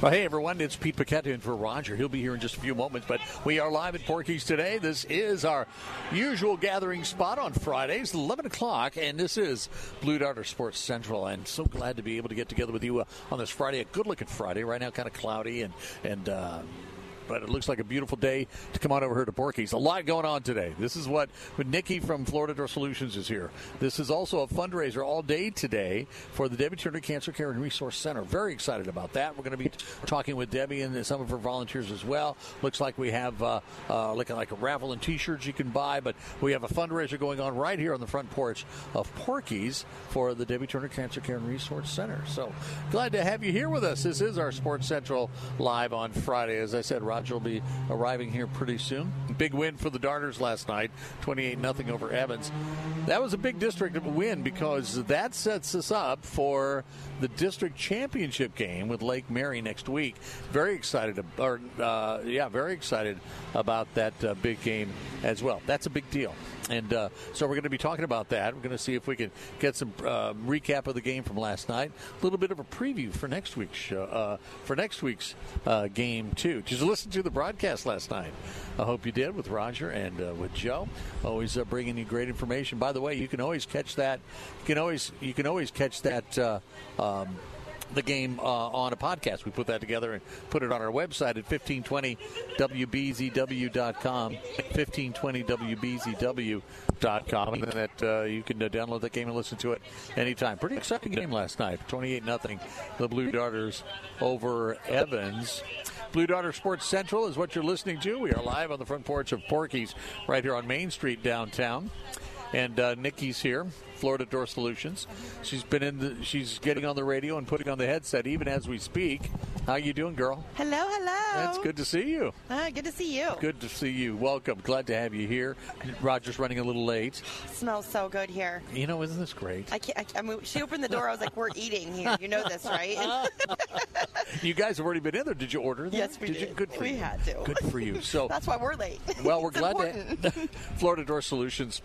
Well, hey everyone, it's Pete Paquette in for Roger. He'll be here in just a few moments, but we are live at Porky's today. This is our usual gathering spot on Fridays, 11 o'clock, and this is Blue Darter Sports Central. And so glad to be able to get together with you uh, on this Friday, a good looking Friday. Right now, kind of cloudy and, and, uh, but it looks like a beautiful day to come on over here to Porky's. A lot going on today. This is what Nikki from Florida Door Solutions is here. This is also a fundraiser all day today for the Debbie Turner Cancer Care and Resource Center. Very excited about that. We're going to be talking with Debbie and some of her volunteers as well. Looks like we have uh, uh, looking like a raffle and T-shirts you can buy, but we have a fundraiser going on right here on the front porch of Porky's for the Debbie Turner Cancer Care and Resource Center. So glad to have you here with us. This is our Sports Central live on Friday. As I said, Will be arriving here pretty soon. Big win for the Darters last night, 28 nothing over Evans. That was a big district win because that sets us up for the district championship game with Lake Mary next week. Very excited, or uh, yeah, very excited about that uh, big game as well. That's a big deal. And uh, so we're going to be talking about that. We're going to see if we can get some uh, recap of the game from last night. A little bit of a preview for next week's show, uh, for next week's uh, game too. Just listen to the broadcast last night. I hope you did with Roger and uh, with Joe. Always uh, bringing you great information. By the way, you can always catch that. You can always you can always catch that. Um, the game uh, on a podcast. We put that together and put it on our website at 1520wbzw.com, 1520wbzw.com, and then that uh, you can uh, download that game and listen to it anytime. Pretty exciting game last night, 28 nothing. The Blue Darters over Evans. Blue Darter Sports Central is what you're listening to. We are live on the front porch of Porky's right here on Main Street downtown. And uh, Nikki's here, Florida Door Solutions. She's been in. The, she's getting on the radio and putting on the headset even as we speak. How you doing, girl? Hello, hello. It's good to see you. Uh, good to see you. Good to see you. Welcome. Glad to have you here. Roger's running a little late. smells so good here. You know, isn't this great? I can't. I, I mean, she opened the door. I was like, "We're eating here. You know this, right?" you guys have already been in there. Did you order? That? Yes, we did. did. You? Good for we you. had to. Good for you. So that's why we're late. Well, we're glad important. to Florida Door Solutions.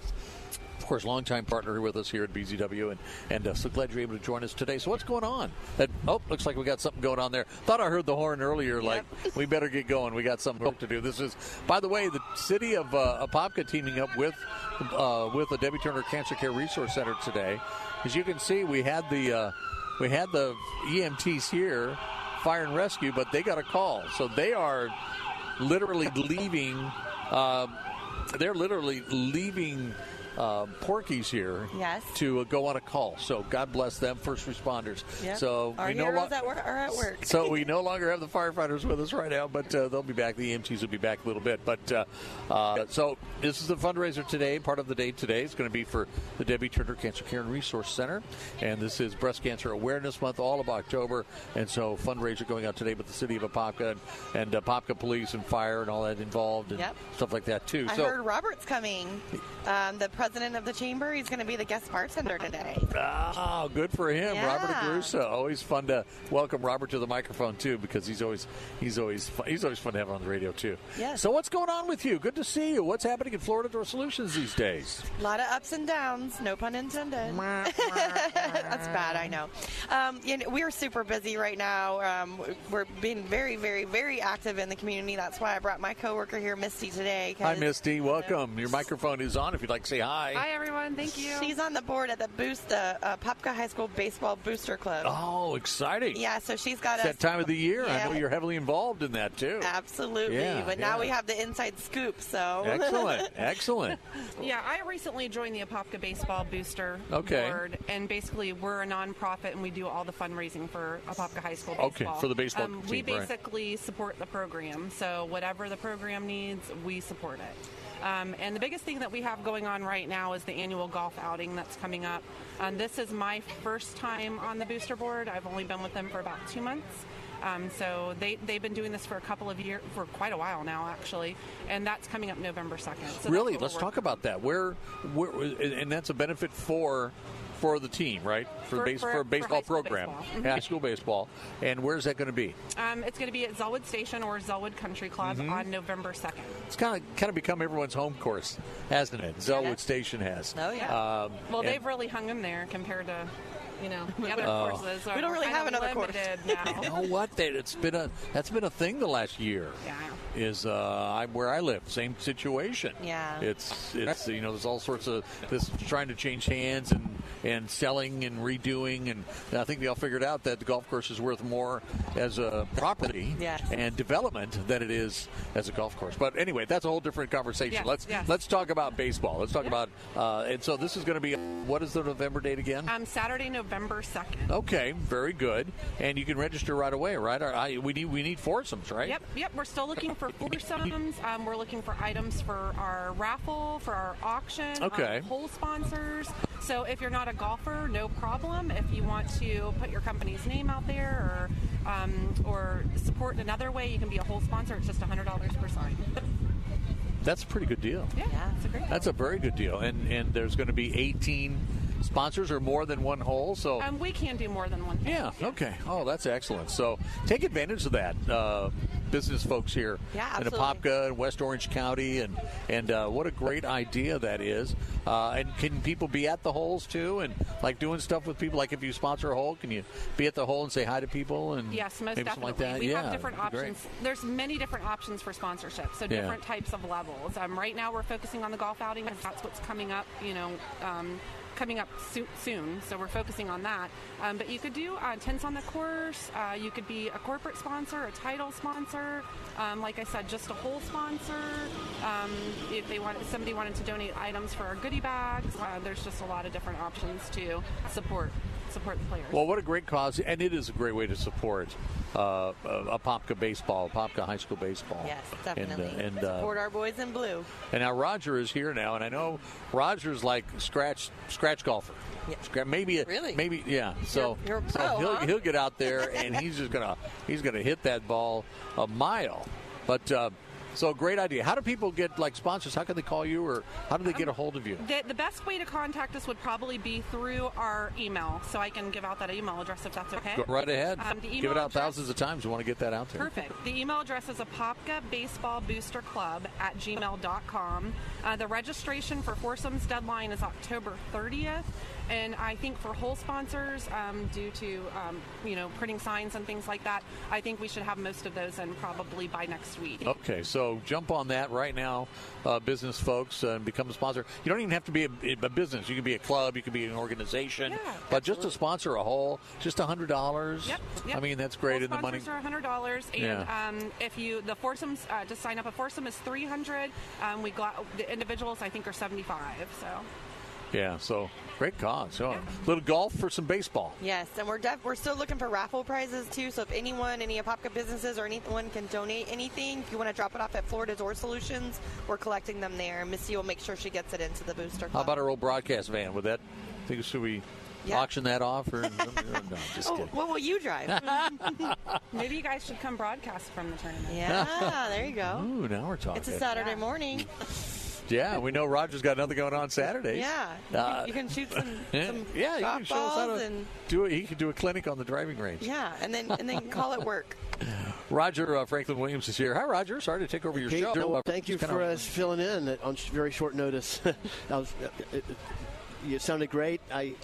Of course, longtime partner with us here at BZW, and and uh, so glad you're able to join us today. So, what's going on? That, oh, looks like we got something going on there. Thought I heard the horn earlier. Like we better get going. We got something to do. This is, by the way, the city of uh, Apopka teaming up with uh, with the Debbie Turner Cancer Care Resource Center today. As you can see, we had the uh, we had the EMTs here, fire and rescue, but they got a call, so they are literally leaving. Uh, they're literally leaving uh, Porky's here Yes. to uh, go on a call. So God bless them, first responders. Yep. So our we no lo- at work are at work. so we no longer have the firefighters with us right now, but uh, they'll be back. The EMTs will be back a little bit. But uh, uh, so this is the fundraiser today. Part of the day today is going to be for the Debbie Turner Cancer Care and Resource Center, and this is Breast Cancer Awareness Month, all of October. And so fundraiser going out today with the city of Apopka and, and Apopka Police and Fire and all that involved and Yep. stuff like that too. I so heard Robert's coming. Um, the president of the chamber. He's going to be the guest bartender today. Oh, good for him, Yeah. Robert Agrusa. Always fun to welcome Robert to the microphone too, because he's always he's always fun, he's always fun to have on the radio too. Yes. So what's going on with you? Good to see you. What's happening in Florida Door Solutions these days? A lot of ups and downs. No pun intended. That's bad, I know. Um, you know. We're super busy right now. Um, we're being very, very, very active in the community. That's why I brought my coworker here, Misty, today. Hi, Misty. Welcome. Your microphone is on. If you'd like to say hi. Hi, everyone. Thank you. She's on the board at the Boost, uh, uh, Popka High School Baseball Booster Club. Oh, exciting! Yeah, so she's got It's us. that time of the year. I know you're heavily involved in that too. Absolutely. Yeah, but now we have the inside scoop, so. Excellent, excellent. Yeah, I recently joined the Apopka Baseball Booster Okay. Board, and basically we're a nonprofit and we do all the fundraising for Apopka High School Okay, baseball. for the baseball Um, we team, right. basically support the program, so whatever the program needs, we support it. Um, and the biggest thing that we have going on right now is the annual golf outing that's coming up. Um, this is my first time on the booster board. I've only been with them for about two months. Um, so they, they've been doing this for a couple of years, for quite a while now, actually. And that's coming up November 2nd. So really, let's talk working about that. Where, where, and that's a benefit for for the team, right? For, For- base, for- for a for baseball high program, baseball. High school baseball. And where's that going to be? Um, it's going to be at Zellwood Station or Zellwood Country Club Mm-hmm. on November 2nd. It's kind of kind of become everyone's home course, hasn't it? Zellwood Yeah. Station has. Oh, yeah. Um, Well, they've really hung them there compared to, you know, the other Oh. courses. We don't really have another course. limited now. You know what? That it's been a that's been a thing the last year. Yeah. Is uh, I'm where I live, same situation. Yeah. It's it's you know there's all sorts of this trying to change hands and and selling and redoing and I think they all figured out that the golf course is worth more as a property Yes. and development than it is as a golf course. But anyway, that's a whole different conversation. Yes, let's yes. let's talk about baseball. Let's talk about uh, and so this is going to be what is the November date again? Um, Saturday, November 2nd. Okay, very good. And you can register right away, right? I, we need we need foursomes, right? Yep, yep. We're still looking for foursomes. Um, we're looking for items for our raffle, for our auction, Okay. um, hole sponsors. So if you're not a golfer, no problem. If you want to put your company's name out there or um, or support in another way, you can be a whole sponsor. It's just $100 per sign. That's a pretty good deal. yeah, it's a great. That's a very good deal. And and there's going to be 18 sponsors are more than one hole. So Um, we can do more than one thing. yeah, okay. Oh, that's excellent. So take advantage of that, uh, business folks here Yeah, in. Apopka and West Orange County, and and uh, what a great idea that is. Uh, and can people be at the holes too, and like doing stuff with people? Like if you sponsor a hole, can you be at the hole and say hi to people and Yes, most definitely. like that? We yeah, have different that'd great. options. There's many different options for sponsorship, so Yeah. different types of levels. Um, right now, we're focusing on the golf outing because that's what's coming up. You know. Um, Coming up soo- soon, so we're focusing on that. Um, but you could do uh, tents on the course. Uh, you could be a corporate sponsor, a title sponsor. Um, like I said, just a whole sponsor. Um, if they want, somebody wanted to donate items for our goodie bags, uh, there's just a lot of different options to support support the players. Well, what a great cause, and it is a great way to support uh, Apopka baseball, Popka high school baseball. Yes, And, uh, definitely. And, uh, Support our boys in blue. and now Roger is here now, and I know Roger's like scratch scratch golfer. Yeah. Maybe it, Really? maybe yeah. So, You're- you're a so he'll huh? he'll get out there and he's just gonna he's gonna hit that ball a mile. But uh, so great idea. How do people get like sponsors? How can they call you, or how do they get a hold of you? The, the best way to contact us would probably be through our email, so I can give out that email address if that's okay. Go right ahead. Um, the Give it out address- thousands of times. We want to get that out there. Perfect. The email address is Apopka Baseball Booster Club at gmail.com. Uh, the registration for foursomes deadline is October 30th. And I think for whole sponsors, um, due to um, you know printing signs and things like that, I think we should have most of those in probably by next week. Okay, so jump on that right now, uh, business folks, uh, and become a sponsor. You don't even have to be a, a business. You can be a club, you can be an organization, Yeah, but just to sponsor a whole, just a hundred dollars. Yep, yep. I mean, that's great, and the money. sponsors are hundred dollars, and Yeah. um, if you the foursomes uh, to sign up a foursome is three hundred. Um, we got the individuals I think are seventy five. So Yeah, so great cause. So, a little golf for some baseball. Yes, and we're def- we're still looking for raffle prizes too. So if anyone, any Apopka businesses or anyone can donate anything, if you want to drop it off at Florida Door Solutions, we're collecting them there. Missy will make sure she gets it into the booster. How about our old broadcast van? Would that? Think should we Yeah. auction that off or no? Just Oh, kidding. what will you drive? maybe you guys should come broadcast from the tournament. yeah, there you go. Ooh, now we're talking. It's a Saturday Yeah. morning. Yeah, we know Roger's got nothing going on Saturdays. Yeah, you, Uh, can, you can shoot some, Yeah, some yeah, you golf can show us how to and do it. He could do a clinic on the driving range. yeah, and then and then call it work. Roger uh, Franklin Williams is here. Hi, Roger. Sorry to take over your Okay, show. no, Uh, thank you for kinda- us filling in on very short notice. I was, uh, it, it, it sounded great. I,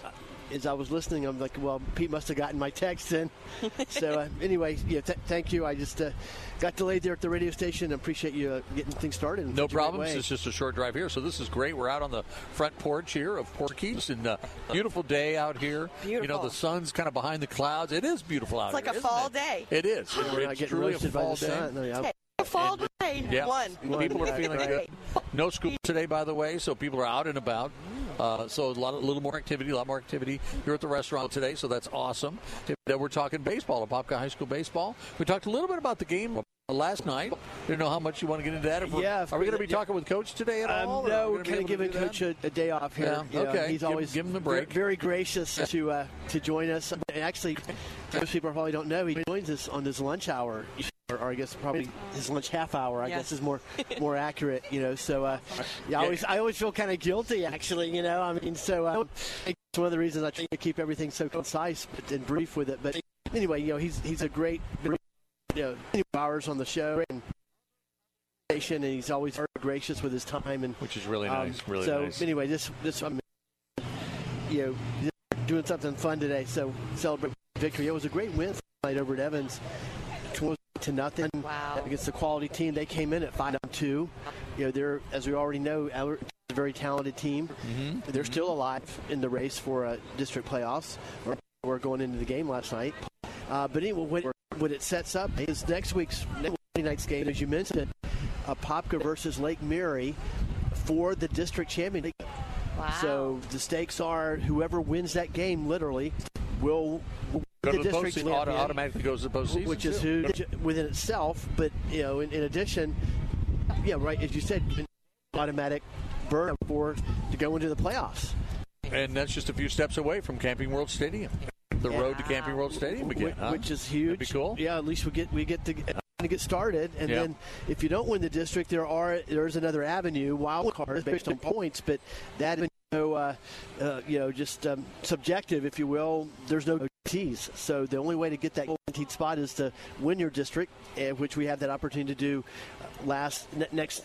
as I was listening, I'm like, well, Pete must have gotten my text in. so uh, anyway, yeah, th- thank you. I just uh, got delayed there at the radio station. I appreciate you uh, getting things started. No such problems. way. It's just a short drive here, so this is great. We're out on the front porch here of Porky's, and uh, beautiful day out here. Beautiful. You know, the sun's kind of behind the clouds. It is beautiful out here. It's like here. a isn't fall it? day. It is. We're It- not it's getting truly a roasted by fall the day. sun. No, yeah. Hey, a fall day. Yeah. One. People are feeling Right. good. No school today, by the way, so people are out and about. Uh, so a lot, a little more activity, a lot more activity here at the restaurant today. So that's awesome. We're talking baseball, Apopka High School baseball. We talked a little bit about the game last night. Didn't know how much you want to get into that. If Yeah, are we going to be yeah. talking with Coach today at all? Um, or are no, we we're gonna be kind of giving? Coach a, a day off here. Yeah, You know, okay. He's Give- always give him the break. Very, gracious to uh, to join us. And actually, most people probably don't know he joins us on his lunch hour. Or, or I guess probably his lunch half hour. I Yeah. guess is more more accurate, you know. So uh, yeah, I always I always feel kind of guilty, actually, you know. I mean, so uh, one of the reasons I try to keep everything so concise and brief with it. But anyway, you know, he's he's a great, you know, hours on the show and and he's always very gracious with his time and which is really um, nice. Really so nice. anyway, this this um, you know doing something fun today. So celebrate victory. It was a great win tonight over at Evans. To nothing wow. against the quality team. They came in at five two. You know, they're as we already know, a very talented team. Mm-hmm. They're mm-hmm. still alive in the race for uh, district playoffs. We're going into the game last night. Uh, but anyway, what, what, it sets up is next week's next night's game, as you mentioned, Popka versus Lake Mary for the district championship. Wow. So the stakes are whoever wins that game literally will Go the, the district auto, automatically goes to the postseason, which is who within itself. But you know, in, in addition, yeah, right as you said, automatic berth for to go into the playoffs. And that's just a few steps away from Camping World Stadium. The yeah. road to Camping World Stadium again, which, huh? which is huge. That'd be cool. Yeah, at least we get we get to to get started. And yep. then if you don't win the district, there are there's another avenue, wild card based on points, but that is no, uh, uh, you know, just um, subjective, if you will. There's no tees, so the only way to get that guaranteed spot is to win your district, uh, which we have that opportunity to do uh, last next.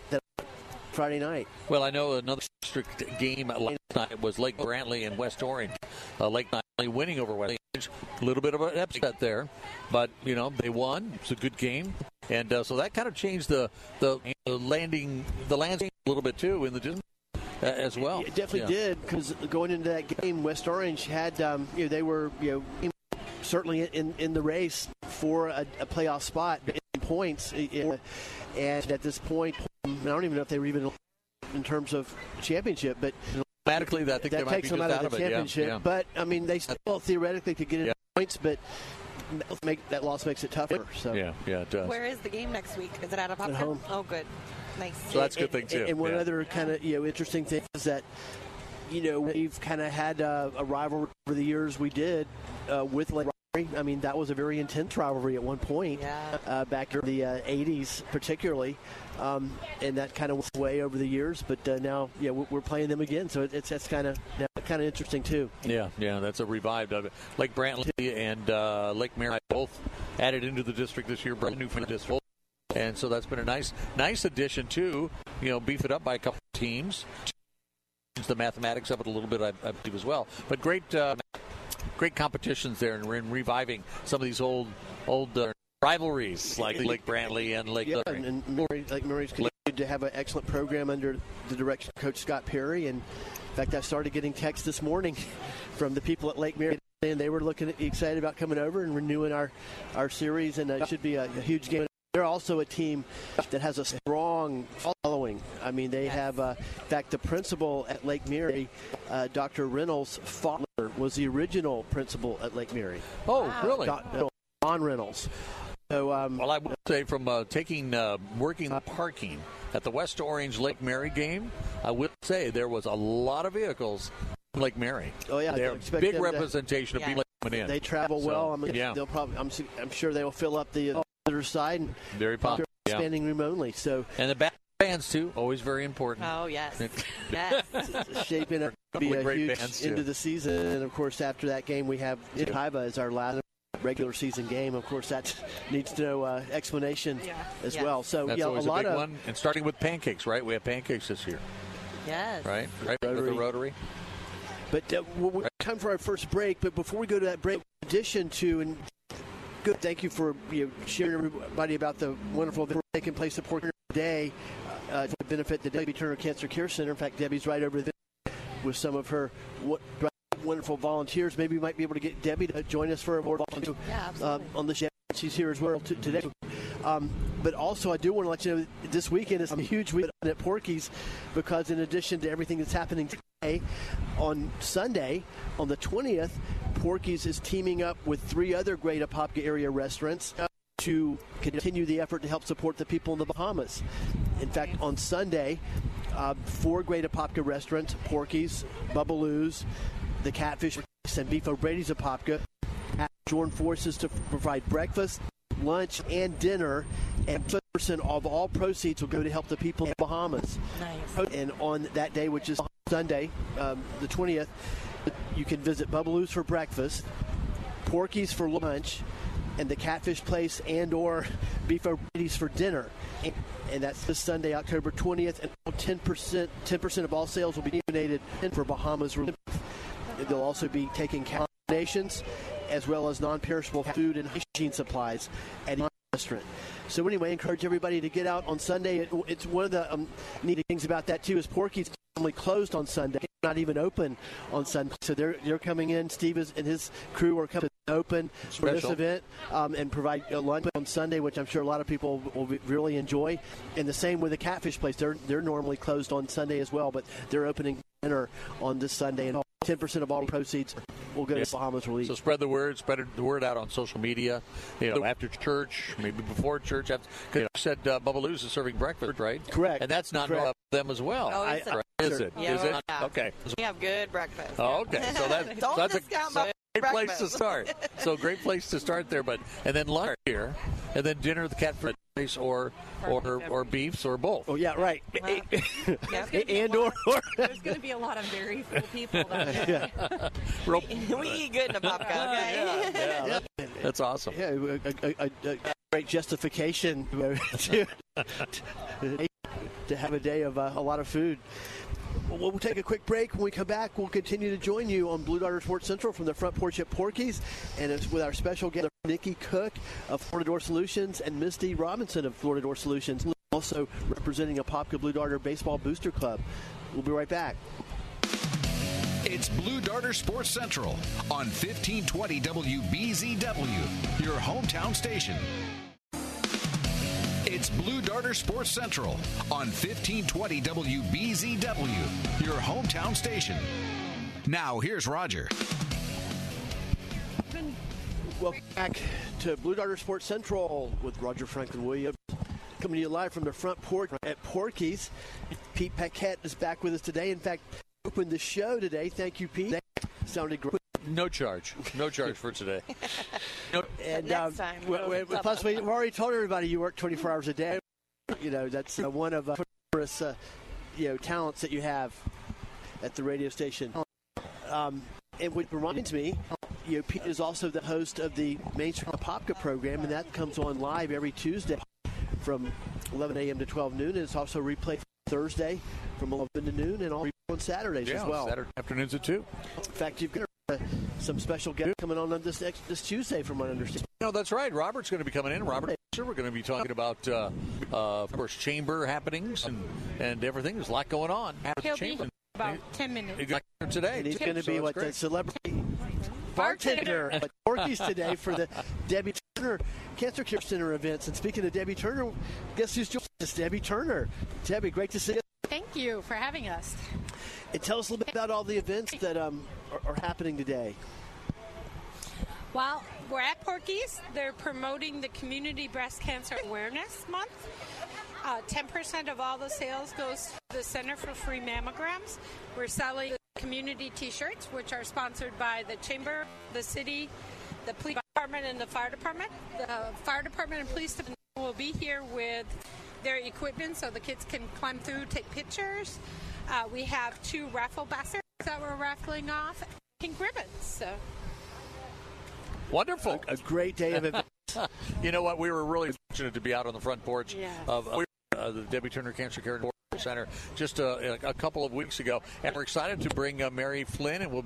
Friday night. Well, I know another district game last night was Lake Brantley and West Orange. Uh, Lake Brantley winning over West Orange. A little bit of an upset there, but you know they won. It's a good game, and uh, so that kind of changed the the, the landing the landscape a little bit too in the uh, as well. It definitely yeah. did because going into that game, West Orange had um, you know they were you know certainly in in the race for a, a playoff spot in points, and at this point I don't even know if they were even in terms of championship, but automatically that, that takes them out, out of the championship. Yeah, yeah. But I mean, they still theoretically could get yeah. points, but make that loss makes it tougher. So yeah, yeah, it does. Where is the game next week? Is it at a At home. Oh, good, nice. So that's a good thing too. And, and one other kind of you know interesting thing is that you know we've kind of had uh, a rivalry over the years. We did uh, with Lake I mean, that was a very intense rivalry at one point yeah. uh, back in the uh, 80s, particularly. Um, and that kind of went away over the years, but uh, now, yeah, we're playing them again, so it's that's kind of kind of interesting too. Yeah, yeah, that's a revived of it. Lake Brantley and uh, Lake Mary both added into the district this year, brand new for the district, and so that's been a nice nice addition too. You know, beef it up by a couple of teams. The mathematics of it a little bit, I, I believe, as well. But great. Uh, great competitions there, and we're in reviving some of these old old uh, rivalries like Lake Brantley and Lake. Yeah, and, and Murray, like Murray's continued to have an excellent program under the direction of Coach Scott Perry. And in fact, I started getting texts this morning from the people at Lake Mary. And they were looking at, excited about coming over and renewing our, our series, and uh, it should be a, a huge game. They're also a team that has a strong following. I mean, they have, uh, in fact, the principal at Lake Mary, uh, Dr. Reynolds Faulkner, was the original principal at Lake Mary. Oh, wow. really? Don, Don Reynolds. So, um, well, I would say from uh, taking uh, working parking at the West Orange Lake Mary game, I would say there was a lot of vehicles Lake Mary. Oh yeah, they're big representation to, of people coming in. They travel so, well. I mean, yeah. they'll probably. I'm, I'm sure they will fill up the other side. And very popular. Standing room only. So and the back bands too, always very important. Oh yes, yes. Shaping up to be a huge into the season, and of course after that game we have Taiba as our last regular season game. Of course, that needs no uh, explanation yeah. as yes. well. So that's yeah, always a, a lot big of one. And starting with pancakes, right? We have pancakes this year. Yes. Right. Right. Rotary. With the Rotary. But uh, we're right. time for our first break. But before we go to that break, in addition to and good, thank you for you know, sharing everybody about the wonderful event taking place at Port today uh, to benefit the Debbie Turner Cancer Care Center. In fact, Debbie's right over there with some of her what, wonderful volunteers. Maybe we might be able to get Debbie to join us for a more volunteer yeah, um, on the show. She's here as well t- today. Um, but also, I do want to let you know this weekend is a huge weekend at Porky's because, in addition to everything that's happening today, on Sunday, on the 20th, Porky's is teaming up with three other great Apopka area restaurants to continue the effort to help support the people in the Bahamas. In fact, on Sunday, uh, four great Apopka restaurants, Porky's, Bubbaloo's, the Catfish, and Beef O'Brady's Apopka, have joined forces to provide breakfast, lunch, and dinner. And percent of all proceeds will go to help the people in the Bahamas. Nice. And on that day, which is Sunday, um, the 20th, you can visit Bubbaloo's for breakfast, Porky's for lunch, and the Catfish Place and or Beef O'Brady's for dinner. And, and that's this Sunday, October 20th, and 10% 10% of all sales will be donated for Bahamas Relief. They'll also be taking donations as well as non-perishable food and hygiene supplies at each restaurant. So anyway, I encourage everybody to get out on Sunday. It, it's one of the um, neat things about that too is Porky's only closed on Sunday, not even open on Sunday. So they're they're coming in. Steve is, and his crew are coming open for this event um, and provide a lunch on Sunday, which I'm sure a lot of people will really enjoy. And the same with the Catfish Place. They're they're normally closed on Sunday as well, but they're opening dinner on this Sunday and 10% of all proceeds will go to Bahamas Relief. So spread the word, spread the word out on social media. You know, after church, maybe before church. After, cause you said uh, Bubbaloo's is serving breakfast, right? Correct. And that's not Correct. them as well. Oh, is I, it? Is it? Yeah, Is it? yeah. Okay. We have good breakfast. Oh, okay. So that, Don't that's a discount so my great place to start. So great place to start there. But and then lunch here, and then dinner at the Catfish Place, or or or beefs, or both. Oh yeah, right. Yep. and or, or There's going to be a lot of very full people that day. Real- we eat good in Apopka, okay? yeah, that- that's awesome. yeah, a, a, a, a great justification you to, to have a day of uh, a lot of food. Well, take a quick break. When we come back, we'll continue to join you on Blue Darter Sports Central from the front porch at Porky's, and it's with our special guest Nikki Cook of Florida Door Solutions and Misty Robinson of Florida Door Solutions, also representing Apopka Blue Darter Baseball Booster Club. We'll be right back. It's Blue Darter Sports Central on 1520 WBZW, your hometown station. It's Blue Darter Sports Central on 1520 WBZW, your hometown station. Now, here's Roger. Welcome back to Blue Darter Sports Central with Roger Franklin Williams. Coming to you live from the front porch at Porky's. Pete Paquette is back with us today. In fact, opened the show today. Thank you, Pete. That sounded great. No charge. No charge for today. No, And Next time, we- we'll we- double. plus, we- we've already told everybody you work 24 hours a day. You know, that's uh, one of uh, numerous, uh, you know, talents that you have at the radio station. Um, and which reminds me, you know, Pete is also the host of the Main Street Popka program, and that comes on live every Tuesday from 11 a.m. to 12 noon. And it's also replayed Thursday from 11 to noon, and all on Saturdays yeah, as well. Saturday afternoons at two. In fact, you've got uh, some special guests coming on this next this Tuesday, from what I understand. No, that's right. Robert's going to be coming in. Robert, sure, we're going to be talking about, uh, uh, of course, chamber happenings and, and everything. There's a lot going on He'll be about 10 minutes. Exactly today. And he's going to So be it's what the great. celebrity bartender at Porky's today for the Debbie Turner Cancer Care Center events. And speaking of Debbie Turner, guess who's joining us? Debbie Turner. Debbie, great to see you. Thank you for having us. And tell us a little bit about all the events that um, are, are happening today. Well, we're at Porky's. They're promoting the Community Breast Cancer Awareness Month. Uh, 10% of all the sales goes to the Center for Free Mammograms. We're selling community t-shirts, which are sponsored by the Chamber, the city, the police department, and the fire department. The fire department and police department will be here with their equipment so the kids can climb through, take pictures. Uh, we have two raffle baskets that we're raffling off, pink ribbons. So Wonderful. A great day of events. You know what? We were really fortunate to be out on the front porch Yes. of uh, the Debbie Turner Cancer Care Center just uh, a couple of weeks ago, and we're excited to bring uh, Mary Flynn, and we'll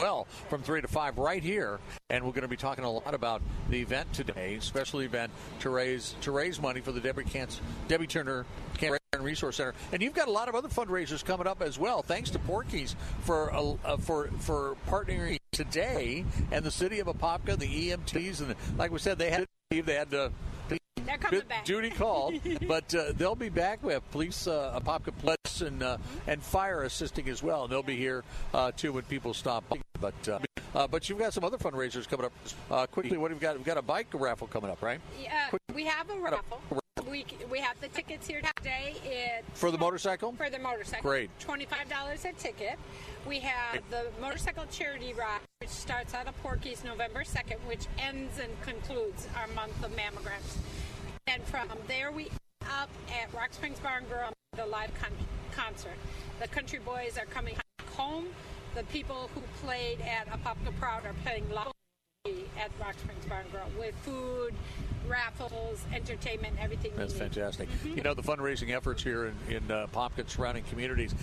well from three to five right here, and we're going to be talking a lot about the event today, special event to raise to raise money for the Debbie Cancer, Debbie Turner Cancer Resource Center, and you've got a lot of other fundraisers coming up as well. Thanks to Porky's for uh, uh, for for partnering today, and the city of Apopka, the EMTs, and like we said, they had they had to. They're coming back. duty called, but uh, they'll be back. We have police, uh, Apopka Police, and uh, and fire assisting as well, and they'll be here uh, too when people stop. But uh, uh, but you've got some other fundraisers coming up. Uh, quickly, what have you got? We've got a bike raffle coming up, right? Yeah, we have a raffle. We, we have the tickets here today. It's For the motorcycle? For the motorcycle. Great. Twenty-five dollars a ticket. We have the motorcycle charity ride, which starts out of Porky's November second, which ends and concludes our month of mammograms. And from there, we up at Rock Springs Bar and Grill the live con- concert. The Country Boys are coming home. The people who played at Apopka Proud are playing live at Rock Springs Barn Grill with food, raffles, entertainment, everything. That's fantastic. Mm-hmm. You know, the fundraising efforts here in, in uh, Popkin surrounding communities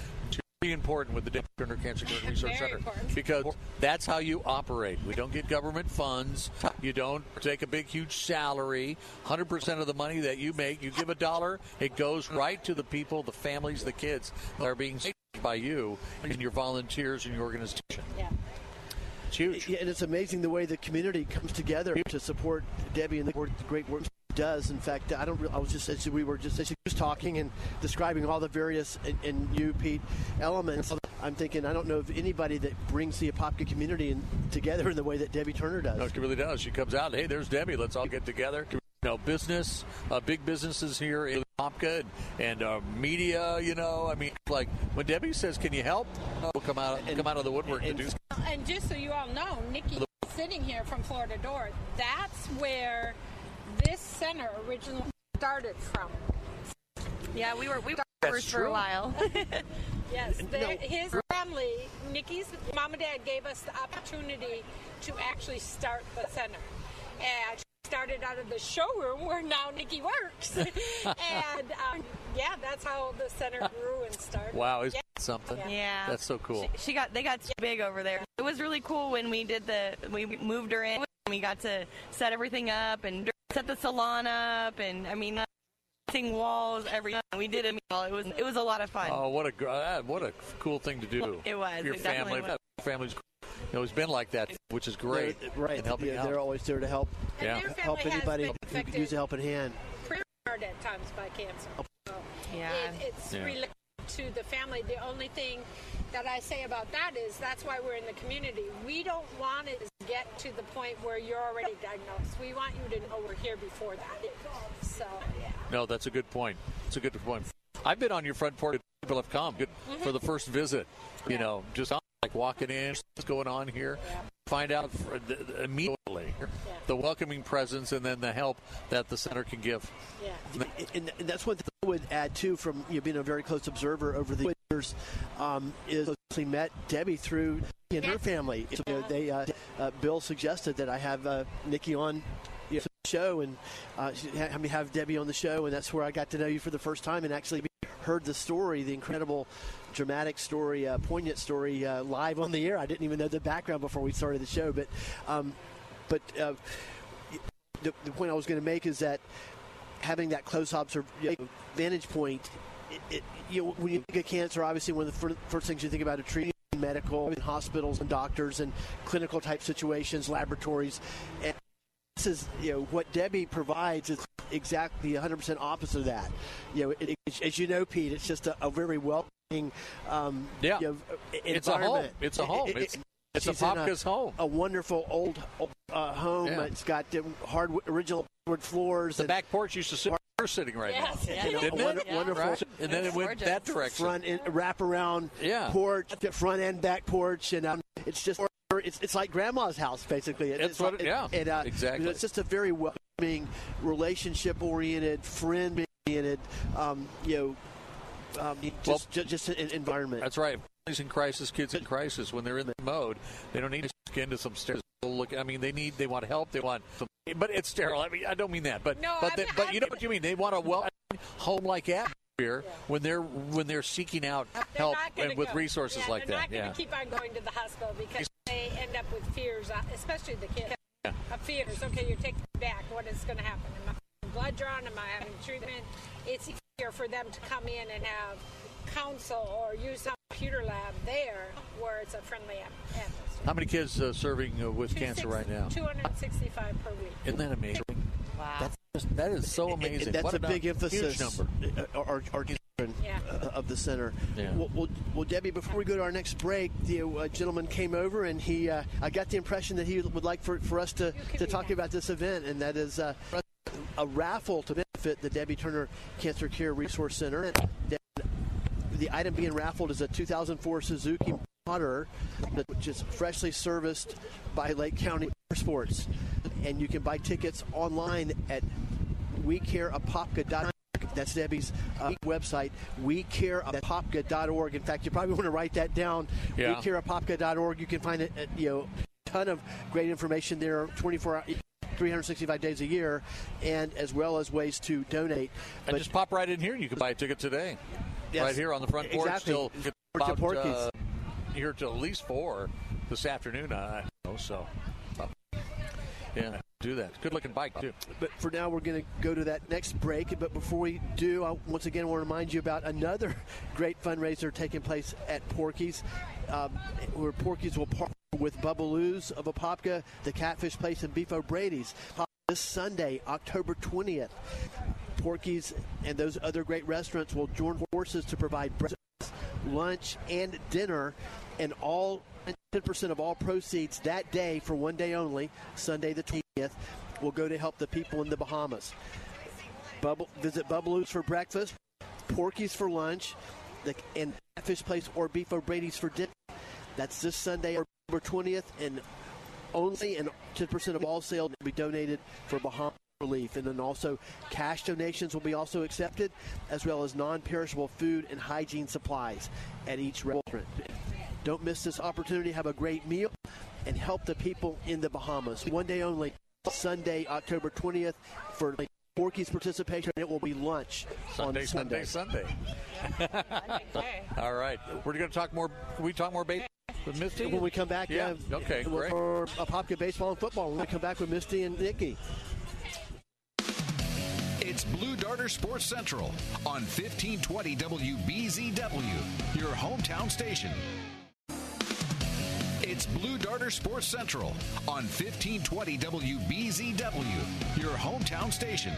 important with the Debbie Turner Cancer Care Research Very Center important. because that's how you operate. We don't get government funds. You don't take a big, huge salary. 100% of the money that you make, you give a dollar, it goes right to the people, the families, the kids that are being saved by you and your volunteers and your organization. Yeah. It's huge. Yeah, and it's amazing the way the community comes together to support Debbie and the, great work she does. In fact, I don't. re- I was just as we were just as she was talking and describing all the various and, and you, Pete, elements. I'm thinking I don't know of anybody that brings the Apopka community in, together in the way that Debbie Turner does. No, she really does. She comes out, hey, there's Debbie. Let's all get together. You know, business, uh, big businesses here in Popka and, and uh, media. You know, I mean, like when Debbie says, "Can you help?" We'll come out, come out of the woodwork and- to do. And just so you all know, Nikki sitting here from Florida Door, that's where this center originally started from. Yeah, we were we were first for true. a while. Yes, No. his family, Nikki's mom and dad gave us the opportunity to actually start the center. And she started out of the showroom where now Nikki works. and um, yeah, that's how the center grew and started. Wow, is Yeah. that something? Yeah. That's so cool. She, she got they got so big over there. It was really cool when we did the we moved her in. We got to set everything up and set the salon up, and I mean, painting walls, everything. We did it. It was it was a lot of fun. Oh, what a gr- uh, what a cool thing to do. It was. Your It family, was. family's, you know, it's been like that, which is great. They're- right? And helping yeah, out. they're always there to help And Yeah. their help anybody who could use a helping hand. pretty hard at times by cancer. So Yeah. it, it's Yeah. related to the family. The only thing that I say about that is that's why we're in the community. We don't want it to get to the point where you're already diagnosed. We want you to know we're here before that. So, yeah. No, that's a good point. It's a good point. I've been on your front porch. People have come good for the first visit. You know, just like walking in, what's going on here. Find out for the, the- immediately the welcoming presence and then the help that the center can give. Yeah. and, and that's one thing I would add too, from you know, being a very close observer over the years, um, is actually met Debbie through and her family. So, you know, they uh, uh, Bill suggested that I have uh, Nikki on. You know, the show and uh, she had me have Debbie on the show, and that's where I got to know you for the first time and actually heard the story, the incredible, dramatic story, uh, poignant story, uh, live on the air. I didn't even know the background before we started the show, but um, but uh, the, the point I was going to make is that having that close observation vantage point, it, it, you know, when you think of cancer, obviously one of the fir- first things you think about is treating medical in hospitals and doctors and clinical type situations, laboratories. And this is, you know, what Debbie provides is exactly 100% opposite of that. You know, it, it- as you know, Pete, it's just a, a very welcoming, um, Yeah. you know, It's a home. It's a home. It- it- It's, it's a Popka's home. a wonderful old uh, home. Yeah. It's got the hard original floors. The and back porch used to sit where you're sitting right Yes. now. Yeah. you know, Didn't it? wonder- Yeah. wonderful Right? And then it went gorgeous. that direction. front and wrap around Yeah. porch, the front and back porch, and um, it's just it's, it's like grandma's house basically. It- That's it's what like- it- yeah, and, uh, exactly. It's just a very welcoming, relationship oriented, friend oriented, um, you know, um, just Well- ju- just an environment. That's right. Families in crisis, kids in crisis, when they're in the mode, they don't need to skin into some stairs. Look, I mean, they need, they want help, they want, some, but it's sterile. I mean, I don't mean that, but No, but they, but you know what you mean. They want a well home like atmosphere when they're when they're seeking out They're help and with go. resources Yeah, like they're that. not going Yeah. to keep on going to the hospital because they end up with fears, uh, especially the kids. Yeah. Of fears. Okay, you're taking me back. What is going to happen? Am I blood drawn? Am I having treatment? It's easier for them to come in and have counsel or use a computer lab there where it's a friendly at- atmosphere. How many kids uh, serving uh, with cancer right now? 265 per week. Isn't that amazing? Wow. That's just, that is so And- and amazing. that's What a big emphasis. Huge number. uh, Our, our children Yeah. uh, of the center. Yeah. Well, well, well, Debbie, before we go to our next break, the uh, gentleman came over and he, uh, I got the impression that he would like for, for us to, to talk that. about this event, and that is uh, a raffle to benefit the Debbie Turner Cancer Care Resource Center. The item being raffled is a 2004 Suzuki Motor, which is freshly serviced by Lake County Sports, and you can buy tickets online at wecareapopka.com That's Debbie's uh, website. We care In fact, you probably want to write that down. Yeah. We care You can find it, at, you know, a ton of great information there. 24 hours. 365 days a year, and as well as ways to donate. And just pop right in here, and you can buy a ticket today. Yes, right here on the front porch. Exactly. Till about, uh, here till at least four this afternoon. I know so. Yeah, do that. Good looking bike too. But for now, we're going to go to that next break. But before we do, I once again want to remind you about another great fundraiser taking place at Porky's, um, where Porky's will partner with Bubbaloo's of Apopka, the Catfish Place, and Beef O'Brady's this Sunday, October 20th. Porky's and those other great restaurants will join forces to provide breakfast, lunch, and dinner, and all 10% of all proceeds that day for one day only, Sunday the 20th, will go to help the people in the Bahamas. Bubble, visit Bubbaloo's for breakfast, Porky's for lunch, the, and Fish Place or Beef O'Brady's for dinner. That's this Sunday, October 20th, and only and 10% of all sales will be donated for Bahamas relief. And then also cash donations will be also accepted, as well as non-perishable food and hygiene supplies at each restaurant. Don't miss this opportunity. Have a great meal and help the people in the Bahamas. One day only, Sunday, October 20th, for Porky's participation. It will be lunch Sunday, on Sunday. Sunday, Sunday. All right. We're going to talk more. Can we talk more baseball with Misty? When we come back, yeah. yeah. Okay, great. For Apopka baseball and football, When we're going to come back with Misty and Nikki. It's Blue Darter Sports Central on 1520 WBZW, your hometown station. It's Blue Darter Sports Central on 1520 WBZW, your hometown station.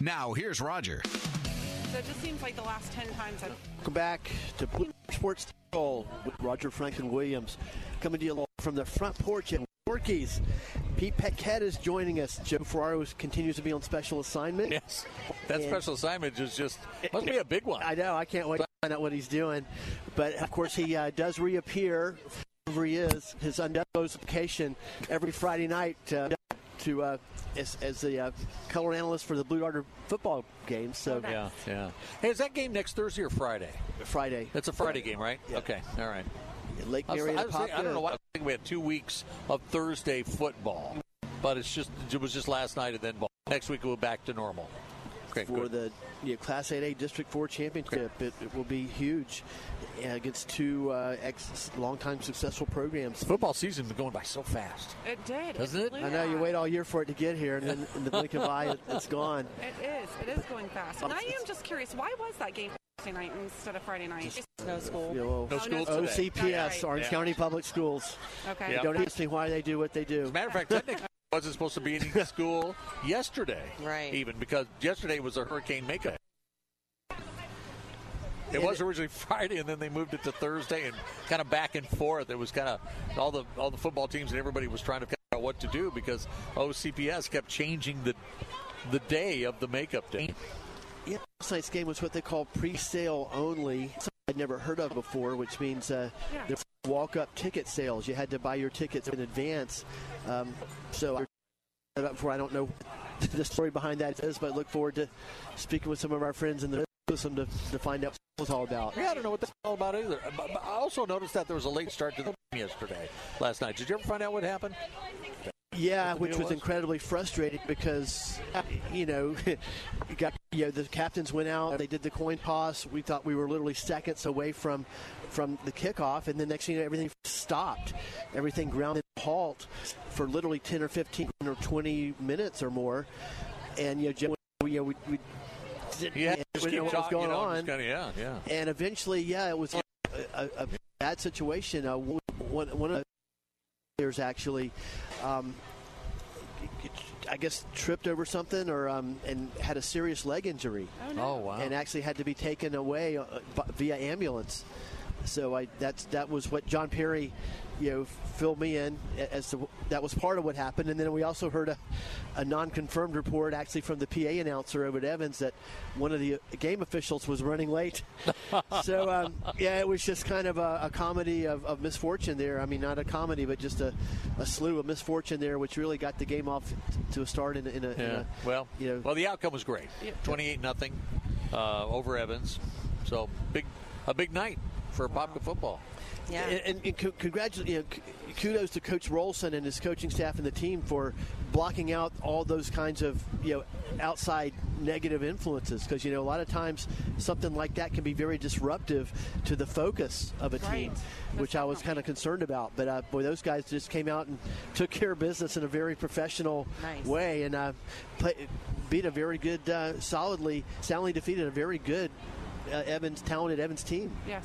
Now, here's Roger. So it just seems like the last 10 times I've. Welcome back to Blue Sports Central with Roger Franklin Williams coming to you from the front porch at Porky's. Pete Paquette is joining us. Joe Ferraro continues to be on special assignment. Yes, that and special assignment is just must be a big one. I know. I can't wait to find out what he's doing. But of course, he uh, does reappear wherever he is, his notification every Friday night uh, to uh, as, as the uh, color analyst for the Blue Darter football game. So yeah, yeah. Hey, is that game next Thursday or Friday? Friday. It's a Friday game, right? Yeah. Okay, all right. Lake Mary. I, was, I, I don't know why. I think we had two weeks of Thursday football, but it's just it was just last night and then ball. next week we'll back to normal. Okay, for good. the you know, Class 8A District 4 championship. It, it, will be huge against two uh, ex- long-time successful programs. Football season is going by so fast. It did, doesn't it? it? I know you wait all year for it to get here, and then in the blink of an eye, it, has gone. It is. It is going fast. And I am just curious, why was that game Thursday night instead of Friday night? Just no school. You know, no school. OCPS, Orange yeah. County Public Schools. Okay. Yep. Don't ask me why they do what they do. As a matter of fact, technically. wasn't supposed to be in school yesterday, right? Even because yesterday was a hurricane makeup. It was originally Friday, and then they moved it to Thursday, and kind of back and forth. It was kind of all the all the football teams and everybody was trying to figure out what to do because OCPS kept changing the the day of the makeup day. Yeah, last night's game was what they call pre-sale only. Something I'd never heard of before, which means uh, yeah. walk-up ticket sales. You had to buy your tickets in advance. Um, so before I don't know the story behind that is, but look forward to speaking with some of our friends in the system to, to find out what it's all about. Yeah, I don't know what that's all about either. But I also noticed that there was a late start to the game yesterday, last night. Did you ever find out what happened? Yeah, which was, was, incredibly frustrating because, you know, got know the captains went out. They did the coin toss. We thought we were literally seconds away from from the kickoff, and the next thing you know, everything stopped. Everything grounded halt for literally 10 or 15 or 20 minutes or more. And you know, you know we, we didn't yeah, know what was going you know, on. Kinda, yeah, yeah. And eventually, yeah, it was a, a, a bad situation. Uh, one, one of the players actually. Um, I guess tripped over something or um, and had a serious leg injury. Oh, no. oh wow! And actually had to be taken away uh, via ambulance. So I that's that was what John Perry you know, fill me in as to that was part of what happened. And then we also heard a, a non-confirmed report actually from the PA announcer over at Evans that one of the game officials was running late. so um, yeah, it was just kind of a, a comedy of, of, misfortune there. I mean, not a comedy, but just a, a, slew of misfortune there, which really got the game off to a start in, in, a, yeah. in a, well, you know, well, the outcome was great. Twenty-eight nothing. uh, over Evans. So big, a big night for Apopka football. Yeah. And, and co- congratulations, you know, k- kudos to Coach Rolson and his coaching staff and the team for blocking out all those kinds of you know outside negative influences because you know a lot of times something like that can be very disruptive to the focus of a team, Right. which I was kind of concerned about. But uh, boy, those guys just came out and took care of business in a very professional Nice. way and uh, play, beat a very good, uh, solidly, soundly defeated a very good uh, Evans, talented Evans team. Yes.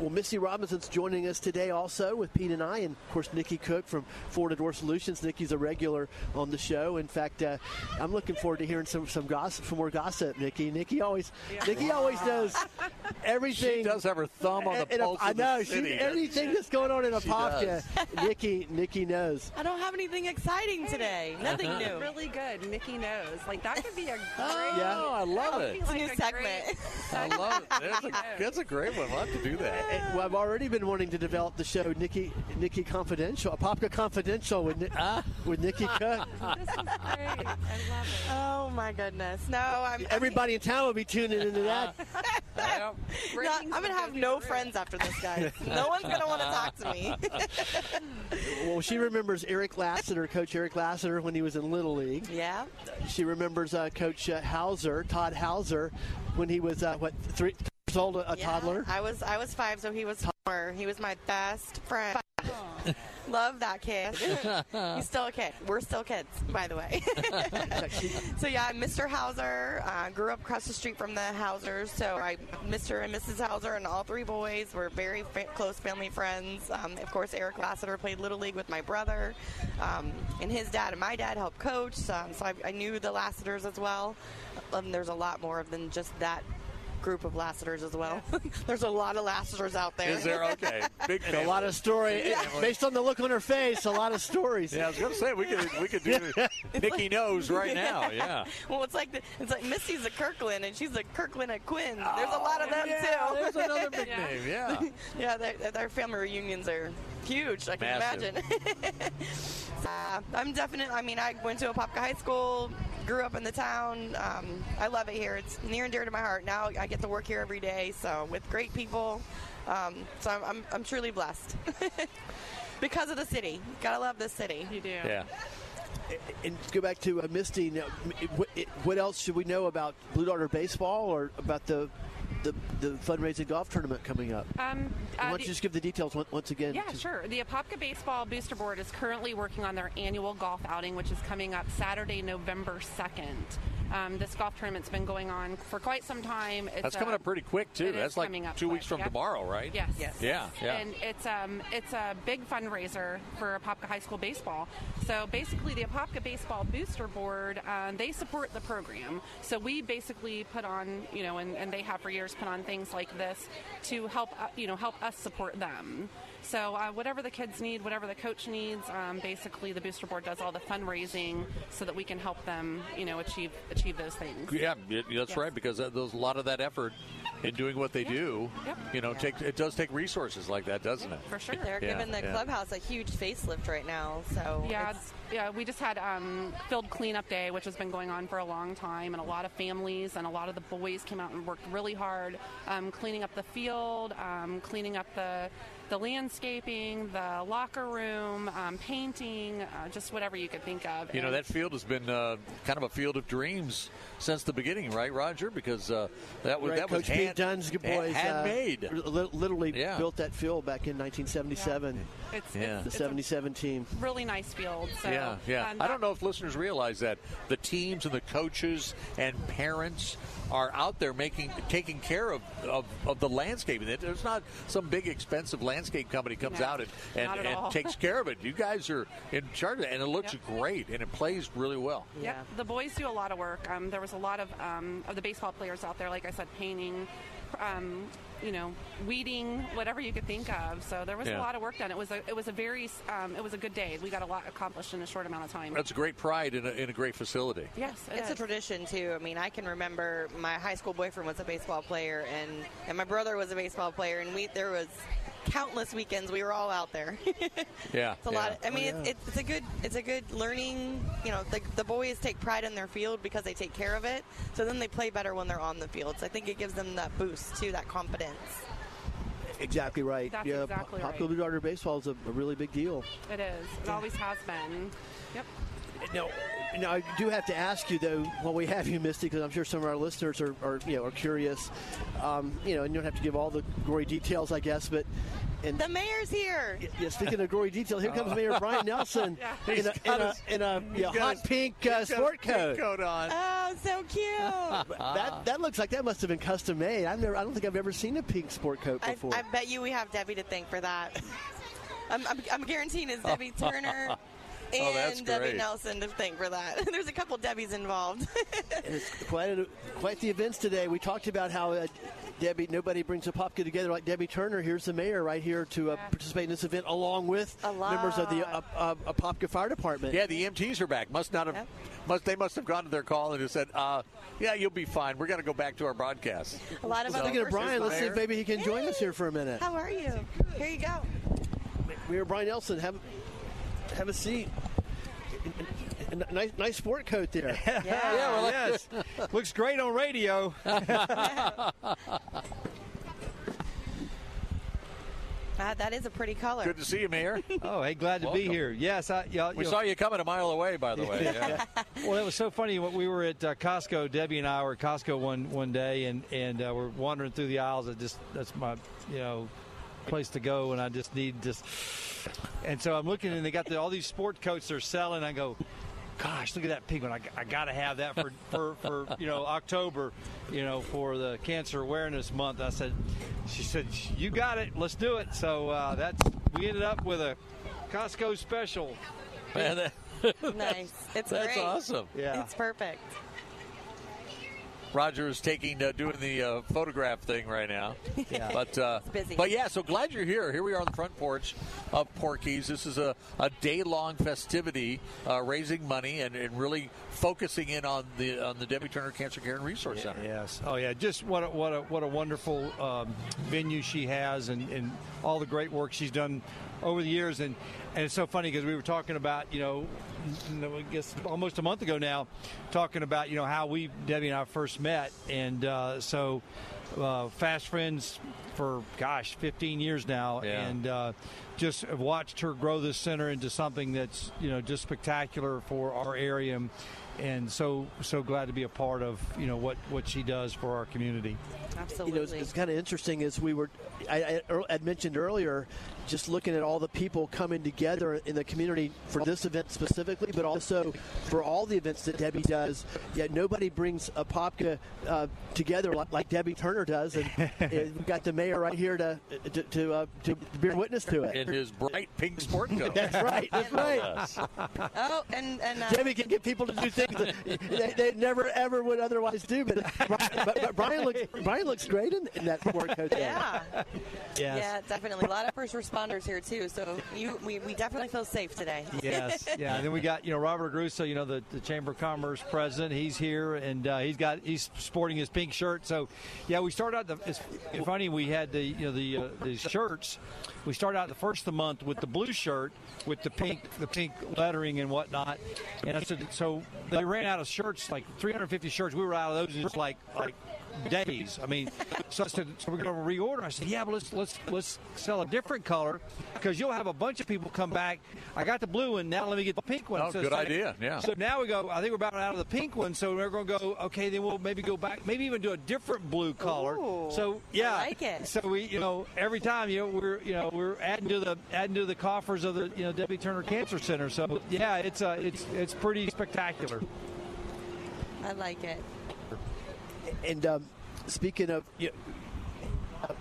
Well, Missy Robinson's joining us today also with Pete and I, and of course Nikki Cook from Florida Door Solutions. Nikki's a regular on the show. In fact, uh, I'm looking forward to hearing some some gossip, some more gossip. Nikki, Nikki always, Nikki always knows everything. She does have her thumb on the in a- pulse I of the know city, she, doesn't anything she? that's going on in She Apopka, Nikki, Nikki knows. I don't have anything exciting today. Nothing Uh-huh. new. Really good. Nikki knows. Like that could be a great. Oh, I love it. It's a new segment. I love it. That's a, that's a great one. We'll have to do that. And, well, I've already been wanting to develop the show Nikki Nikki Confidential, Apopka Confidential with Ni- with Nikki Cook. This is great. I love it. Oh my goodness. No, I'm Everybody in town will be tuning into that. Yeah. I'm, gonna have no friends after this, guys. No one's gonna want to talk to me. Well, she remembers Eric Lassiter, Coach Eric Lassiter, when he was in Little League. yeah. She remembers uh, Coach uh, Hauser, Todd Hauser, when he was uh, what three years old, a, a Yeah. toddler. I was I was five, so he was four. He was my best friend. Love that kid. He's still a kid. We're still kids, by the way. so yeah, Mr. Hauser uh, grew up across the street from the Hausers. So I, Mr. and Mrs. Hauser, and all three boys were very fa- close family friends. Um, of course, Eric Lassiter played little league with my brother, um, and his dad and my dad helped coach. Um, so I, I knew the Lassiters as well. Um, there's a lot more than just that group of Lassiters as well. There's a lot of Lassiters out there. Is there? Okay. Big a lot of story Yeah. based on the look on her face. A lot of stories. Yeah, I was gonna say we could we could do Nikki knows right now. Yeah. Well, it's like the, it's like Missy's a Kirkland and she's a Kirkland at Quinn. There's a lot of them yeah, too. There's another big Yeah. name. Yeah. yeah, their, their family reunions are huge. I can Massive. imagine. uh, I'm definitely. I mean, I went to Apopka High School, grew up in the town. Um, I love it here. It's near and dear to my heart. Now I get to work here every day, so with great people. Um, so I'm, I'm, I'm truly blessed because of the city. Gotta love this city. You do. Yeah. And to go back to uh, Misty, now, what, what else should we know about Blue Darter baseball or about the the, the fundraising golf tournament coming up? Um, Why uh, don't the- you just give the details once, once again? Yeah, sure. The Apopka Baseball Booster Board is currently working on their annual golf outing, which is coming up Saturday, November 2nd. Um, this golf tournament's been going on for quite some time. It's, That's coming uh, up pretty quick too. That's like coming up two quick, weeks from yep. tomorrow, right? Yes. Yes. Yeah. Yeah. And it's um it's a big fundraiser for Apopka High School baseball. So basically, the Apopka Baseball Booster Board uh, they support the program. So we basically put on you know and, and they have for years put on things like this to help uh, you know help us support them. So uh, whatever the kids need, whatever the coach needs, um, basically the booster board does all the fundraising so that we can help them, you know, achieve achieve those things. Yeah, that's Yes. right. Because that- there's a lot of that effort in doing what they do. Yep. You know, take it does take resources like that, doesn't it? For sure. They're Yeah, giving the yeah. clubhouse a huge facelift right now. So Yeah, it's- yeah. We just had um, field cleanup day, which has been going on for a long time, and a lot of families and a lot of the boys came out and worked really hard, um, cleaning up the field, um, cleaning up the the landscaping, the locker room, um, painting, uh, just whatever you could think of. You know, that field has been uh, kind of a field of dreams since the beginning, right, Roger? Because uh, that was Right, that was Coach Pete hand, Dunn's good boys uh, handmade. li- literally Yeah. built that field back in 1977. it's, Yeah. it's, The it's a 77 team. really nice field. So, yeah, yeah. um, I don't know if listeners realize that the teams and the coaches and parents are out there making taking care of, of, of the landscaping. It- There's not some big expensive landscape company comes No, out and, and, and takes care of it. You guys are in charge of it, and it looks Yep. great and it plays really well. Yep. Yeah. The boys do a lot of work. Um, there was a lot of um, of the baseball players out there, like I said, painting, um, you know, weeding, whatever you could think of. So there was Yeah. a lot of work done. It was a it was a very um, it was a good day. We got a lot accomplished in a short amount of time. That's great pride in a, in a great facility. yes, it It's a tradition too. I mean, I can remember my high school boyfriend was a baseball player, and and my brother was a baseball player, and we there was countless weekends we were all out there. Yeah, It's a yeah. lot. Of, I mean, it's, it's, it's a good it's a good learning. You know, the, the boys take pride in their field because they take care of it. So then they play better when they're on the field. So I think it gives them that boost too, that confidence. Exactly right. That's yeah, exactly Popular right. Blue Darter baseball is a, a really big deal. It is. It always has been. Yep. Now, now I do have to ask you though, while we have you, Misty, because I'm sure some of our listeners are, are you know are curious. Um, you know, and you don't have to give all the gory details, I guess, but. And The mayor's here. yeah, speaking of gory detail, here comes Mayor Brian Nelson in a, in a, in a he's yeah, hot his- pink uh, sport a pink coat. coat on. Oh, so cute. That that looks like that must have been custom made. I've never, I don't think I've ever seen a pink sport coat I, before. I bet you we have Debbie to thank for that. I'm, I'm, I'm guaranteeing it's Debbie Turner and Oh, that's Debbie great. Nelson to thank for that. There's a couple Debbies involved. And it's quite a, quite the events today. We talked about how uh, Debbie, nobody brings Apopka together like Debbie Turner. Here's the mayor right here to uh, participate in this event along with members of the uh, lot. uh, Apopka Fire Department. Yeah, the EMTs are back. Must not have. Yep. Must they must have gone to their call and just said, uh, "Yeah, you'll be fine. We're going to go back to our broadcast." a lot of So- other Speaking of Brian, let's see if maybe he can join us here for a minute. How are you? Here you go. Mayor Brian Nelson, have have a seat. And- and Nice, nice sport coat there. Yeah. Yeah, well, yes. Looks great on radio. Uh, that is a pretty color. Good to see you, Mayor. Oh, hey, glad to be here. Yes, I, y'all, We saw you coming a mile away, by the way. Yeah. Well, it was so funny when we were at uh, Costco. Debbie and I were at Costco one one day, and and uh, we're wandering through the aisles. I just that's my you know place to go, and I just need just. And so I'm looking, and they got the, all these sport coats they're selling. I go. Gosh, look at that pink one! I, I got to have that for, for, for you know October, you know for the Cancer Awareness Month. I said, she said, you got it. Let's do it. So uh, that's we ended up with a Costco special. Man, that- Nice. It's that's great. awesome. Yeah. It's perfect. Roger is taking uh, doing the uh, photograph thing right now. Yeah. But uh, busy. but yeah, so glad you're here. Here we are on the front porch of Porky's. This is a, a day long festivity, uh, raising money and, and really focusing in on the on the Debbie Turner Cancer Care and Resource Center. Yes. Oh, yeah. Just what a, what a, what a wonderful um, venue she has, and, and all the great work she's done over the years. And and it's so funny because we were talking about you know, n- I guess almost a month ago now, talking about you know how we Debbie and I first met, and uh, so uh, fast friends for gosh 15 years now, Yeah. and uh, just have watched her grow this center into something that's you know just spectacular for our area. And, and so so glad to be a part of you know what what she does for our community. you Absolutely. know, it's, it's kind of interesting as we were, I, I ear- had mentioned earlier, just looking at all the people coming together in the community for this event specifically, but also for all the events that Debbie does. Yet nobody brings Apopka uh, together like, like Debbie Turner does, and uh, we've got the mayor right here to to to, uh, to bear witness to it. In his bright pink sport coat. That's right. That's right. oh, and and uh, Debbie can get people to do things that they, they never ever would otherwise do. But, but, but Brian looks Brian looks great in, in that sport coat. yeah, Yes. yeah, definitely. A lot of first responders here too. So you, we, we definitely feel safe today. yes, yeah. And then we got you know Robert Agrusa, you know the, the Chamber of Commerce president. He's here and uh, he's got he's sporting his pink shirt. So yeah, we started out. The, it's funny we had the you know the uh, the shirts. We started out the first of the month with the blue shirt with the pink the pink lettering and whatnot. And I said so they ran out of shirts like 350 shirts. We were out of those in just like like days. I mean, so I said, so we're going to reorder. I said, yeah, but let's let's let's sell a different color because you'll have a bunch of people come back. I got the blue one. Now let me get the pink one. Oh, So good like- idea, yeah. So now we go. I think we're about out of the pink one. So we're going to go. Okay, then we'll maybe go back. Maybe even do a different blue color. Ooh, so yeah, I like it. So we, you know, every time you know we're you know we're adding to the adding to the coffers of the you know Debbie Turner Cancer Center. So yeah, it's uh it's it's pretty spectacular. I like it. And um, speaking of, you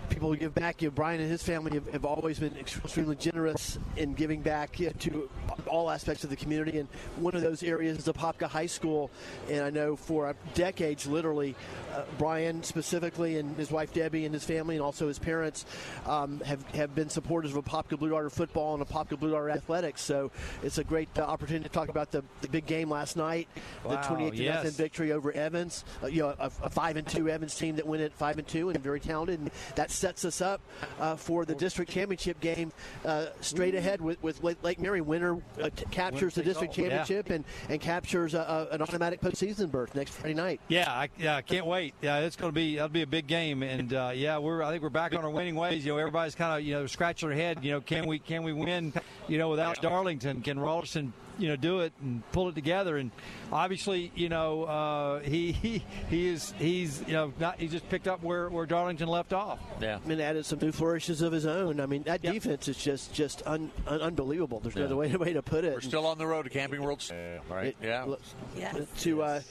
people give back. You know, Brian and his family have, have always been extremely generous in giving back you know, to all aspects of the community, and one of those areas is Apopka High School. And I know for decades, literally, uh, Brian specifically and his wife Debbie and his family, and also his parents, um, have have been supporters of Apopka Blue Darter football and Apopka Blue Darter athletics. So it's a great uh, opportunity to talk about the, the big game last night, Wow, the 28 to yes. nothing victory over Evans. Uh, you know, a, a five and two Evans team that went at five and two and very talented. And that sets us up uh, for the district championship game uh, straight ahead with, with Lake, Lake Mary. Winner uh, t- captures the district Yeah. championship and, and captures a, a, an automatic postseason berth next Friday night. Yeah, I, yeah, I can't wait. Yeah, it's going to be that'll be a big game, and uh, yeah, we're I think we're back on our winning ways. You know, everybody's kind of you know scratching their head. You know, can we can we win? You know, without Darlington, can Rollerson you know do it and pull it together? And obviously, you know, uh, he he he is he's you know not he just picked up where where Darlington left off. Yeah. and added some new flourishes of his own. I mean, that Yep. defense is just just un, un, unbelievable. There's no other way, way to put it. We're still on the road to Camping World, Yeah, right? It- yeah. look, Yes. To uh,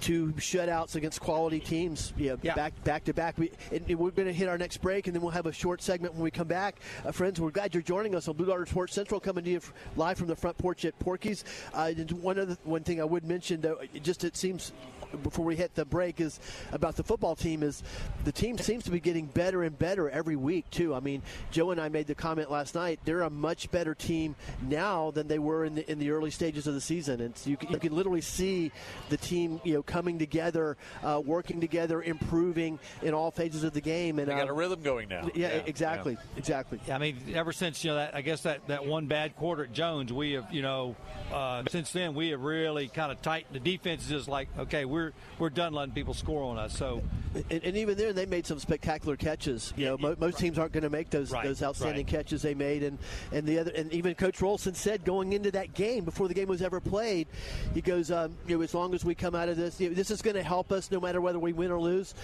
two shutouts against quality teams, yeah, Yeah. back back to back. We and, and we're going to hit our next break, and then we'll have a short segment when we come back. Uh, friends, we're glad you're joining us on Blue Darter Sports Central, coming to you f- live from the front porch at Porky's. Uh, one other one thing I would mention, though, it just it seems before we hit the break is about the football team is the team seems to be getting better and better every week too. I mean, Joe and I made the comment last night. They're a much better team now than they were in the in the early stages of the season, and so you, can- you can literally see the team you know coming together, uh, working together, improving in all phases of the game. And They got uh, a rhythm going now. yeah, exactly, exactly. I mean, ever since you know that, I guess that, that one bad quarter at Jones, we have you know, uh, since then we have really kind of tightened. The defense is just like, okay, we're we're done letting people score on us. So And, and even there, they made some spectacular catches. You know, mo- most teams aren't going to make those Right, those outstanding right. catches they made. And, and the other, and even Coach Rolson said going into that game before the game was ever played, he goes, um, you know, as long as we come out of this, you know, this is going to help us no matter whether we win or lose.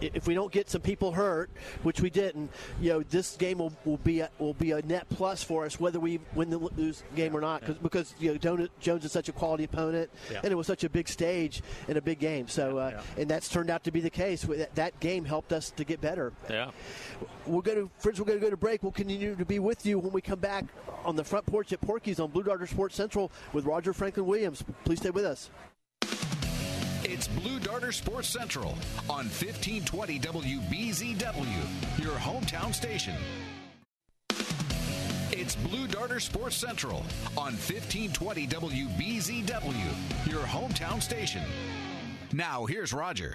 If we don't get some people hurt, which we didn't, you know, this game will, will be a, will be a net plus for us whether we win the lose game or not. Cause, because you know Jones, Jones is such a quality opponent, Yeah. and it was such a big stage and a big game. So, uh, Yeah. and that's turned out to be the case. That, that game helped us to get better. Yeah. We're going to, friends. We're going to go to break. We'll continue to be with you when we come back on the front porch at Porky's on Blue Darter Sports Central with Roger Franklin Williams. Please stay with us. It's Blue Darter Sports Central on 1520 WBZW, your hometown station. It's Blue Darter Sports Central on 1520 WBZW, your hometown station. Now, here's Roger.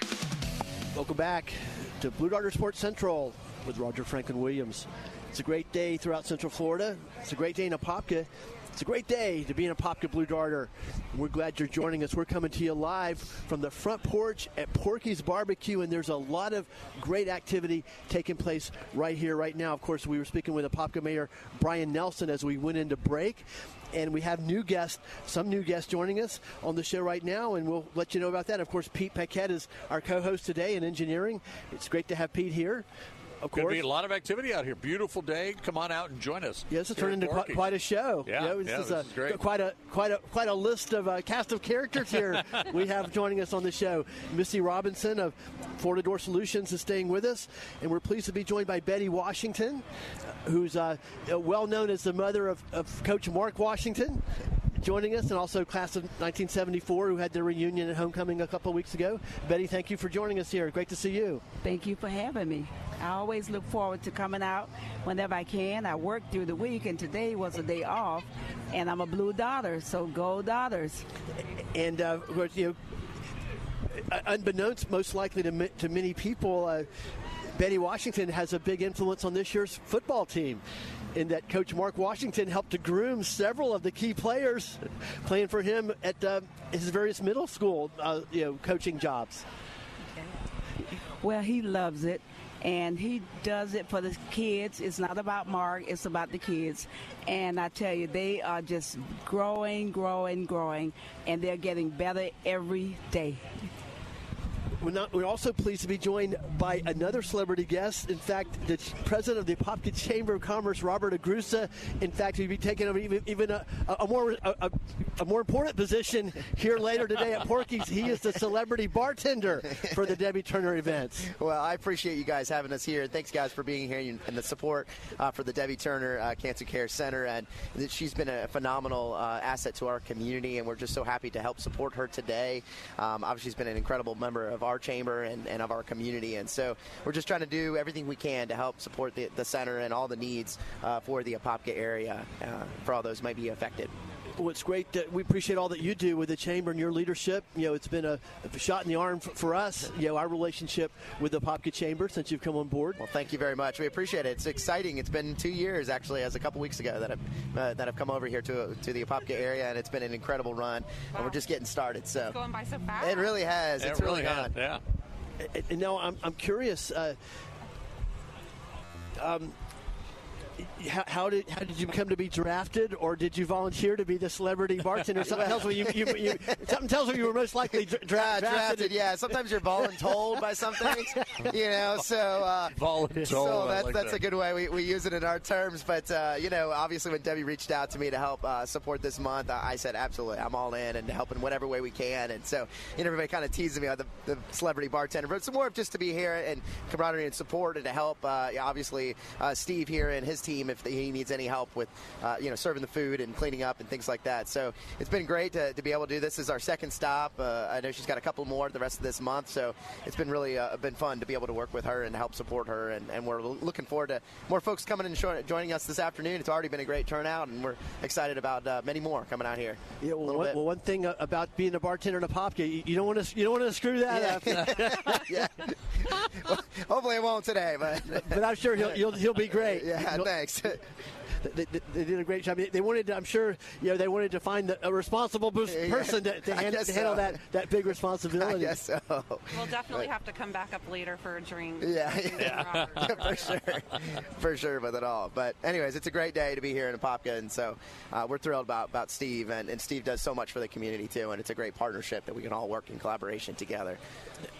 Welcome back to Blue Darter Sports Central with Roger Franklin Williams. It's a great day throughout Central Florida. It's a great day in Apopka. It's a great day to be in Apopka Blue Darter. We're glad you're joining us. We're coming to you live from the front porch at Porky's Barbecue, and there's a lot of great activity taking place right here, right now. Of course, we were speaking with Apopka Mayor Brian Nelson as we went into break. And we have new guests, some new guests joining us on the show right now, and we'll let you know about that. Of course, Pete Paquette is our co-host today in engineering. It's great to have Pete here. Of Going to be a lot of activity out here. Beautiful day. Come on out and join us. yeah, this has turned into quite, quite a show. Yeah, You know, this yeah, is this a, is great. quite a quite a quite a list of uh, cast of characters here we have joining us on the show. Missy Robinson of Florida Door Solutions is staying with us, and we're pleased to be joined by Betty Washington, who's uh, well known as the mother of, of Coach Mark Washington. Joining us, and also class of 1974, who had their reunion at homecoming a couple weeks ago. Betty, thank you for joining us here. Great to see you. Thank you for having me. I always look forward to coming out whenever I can. I work through the week, and today was a day off, and I'm a blue Darter, so go Darters. and uh, of course, you know, unbeknownst, most likely to to many people, uh, Betty Washington has a big influence on this year's football team. In that Coach Mark Washington helped to groom several of the key players playing for him at uh, his various middle school, uh, you know, coaching jobs. Well, he loves it, and he does it for the kids. It's not about Mark, it's about the kids. And I tell you, they are just growing, growing, growing, and they're getting better every day. We're, not, we're also pleased to be joined by another celebrity guest. In fact, the president of the Apopka Chamber of Commerce, Robert Agrusa. In fact, he'll be taking over even, even a, a more a, a, more important position here later today at Porky's. He is the celebrity bartender for the Debbie Turner events. Well, I appreciate you guys having us here. Thanks, guys, for being here and the support uh, for the Debbie Turner uh, Cancer Care Center. And she's been a phenomenal uh, asset to our community, and we're just so happy to help support her today. Um, obviously, she's been an incredible member of our chamber and, and, of our community, and so we're just trying to do everything we can to help support the, the center and all the needs uh, for the Apopka area uh, for all those might be affected well, it's great. That we appreciate all that you do with the chamber and your leadership. You know, it's been a, a shot in the arm for, for, us. You know, our relationship with the Apopka Chamber since you've come on board. Well, thank you very much. We appreciate it. It's exciting. It's been two years actually, as a couple weeks ago that I've uh, that I've come over here to to the Apopka area, and it's been an incredible run. Wow. And we're just getting started. So it's going by so fast. It really has. It it's really, really has. Yeah. And, and now I'm I'm curious. Uh, um, how, how, did how did you come to be drafted, or did you volunteer to be the celebrity bartender? Something tells me you, you, you something tells me you were most likely dra- dra- drafted. drafted. Yeah, sometimes you're voluntold by something, you know. So uh, voluntold. So that's like that's that. a good way we, we use it in our terms. But uh, you know, obviously, when Debbie reached out to me to help uh, support this month, I said absolutely, I'm all in and helping whatever way we can. And so, you know, everybody kind of teasing me on the, the, celebrity bartender, but it's more of just to be here and camaraderie and support and to help. Uh, obviously, uh, Steve here and his team if he needs any help with, uh, you know, serving the food and cleaning up and things like that. So it's been great to, to be able to do this. this is our second stop. Uh, I know she's got a couple more the rest of this month, so it's been really uh, been fun to be able to work with her and help support her. And, and we're looking forward to more folks coming and joining us this afternoon. It's already been a great turnout, and we're excited about uh, many more coming out here. Yeah, well, one, well, one thing about being a bartender in a pop you, you don't want to you don't want to screw that yeah. up. yeah. hopefully, it won't today, but but I'm sure he'll he'll, he'll be great. Yeah, thanks they, they, they, did a great job. They wanted, to, I'm sure, you know, they wanted to find a responsible person to, to, hand, to handle so. that, that big responsibility. I guess so. We'll definitely but, have to come back up later for a drink. Yeah, yeah. for sure, for sure with it all. But anyways, it's a great day to be here in Apopka, and so uh, we're thrilled about about Steve, and, and Steve does so much for the community too, and it's a great partnership that we can all work in collaboration together.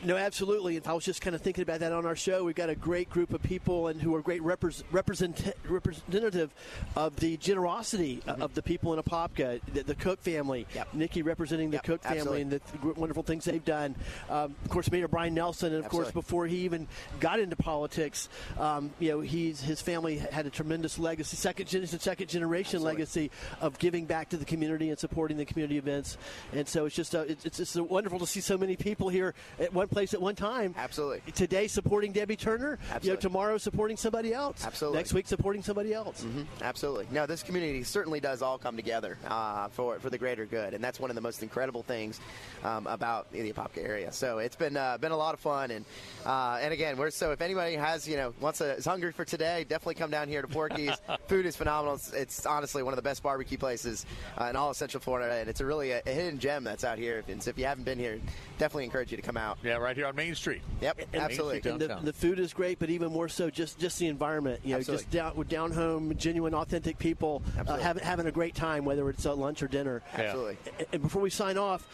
No, absolutely. If I was just kind of thinking about that on our show, we've got a great group of people and who are great represent, representative of the generosity mm-hmm. of the people in Apopka, the, the Cook family. Yep. Nikki representing the yep, Cook family absolutely. and the wonderful things they've done. Um, of course, Mayor Brian Nelson, and of absolutely. course, before he even got into politics, um, you know, he's his family had a tremendous legacy, second generation, second generation absolutely. legacy of giving back to the community and supporting the community events. And so it's just a, it's, it's just wonderful to see so many people here at one place at one time. Absolutely. Today supporting Debbie Turner. Absolutely. You know, tomorrow supporting somebody else. Absolutely. Next week supporting somebody else. Mm-hmm. Absolutely. No, this community certainly does all come together uh, for for the greater good, and that's one of the most incredible things um, about the Apopka area. So it's been uh, been a lot of fun, and uh, and again, we're so if anybody has you know wants a, is hungry for today, definitely come down here to Porky's. Food is phenomenal. It's, it's, honestly one of the best barbecue places uh, in all of Central Florida, and it's a really a, a hidden gem that's out here. And so if you haven't been here, definitely encourage you to come out. Yeah, right here on Main Street. Yep, and absolutely. And the, the, food is great, but even more so, just just the environment. You know, absolutely. just down down home, genuine, authentic people uh, having having a great time, whether it's uh, lunch or dinner. Absolutely. And, and before we sign off,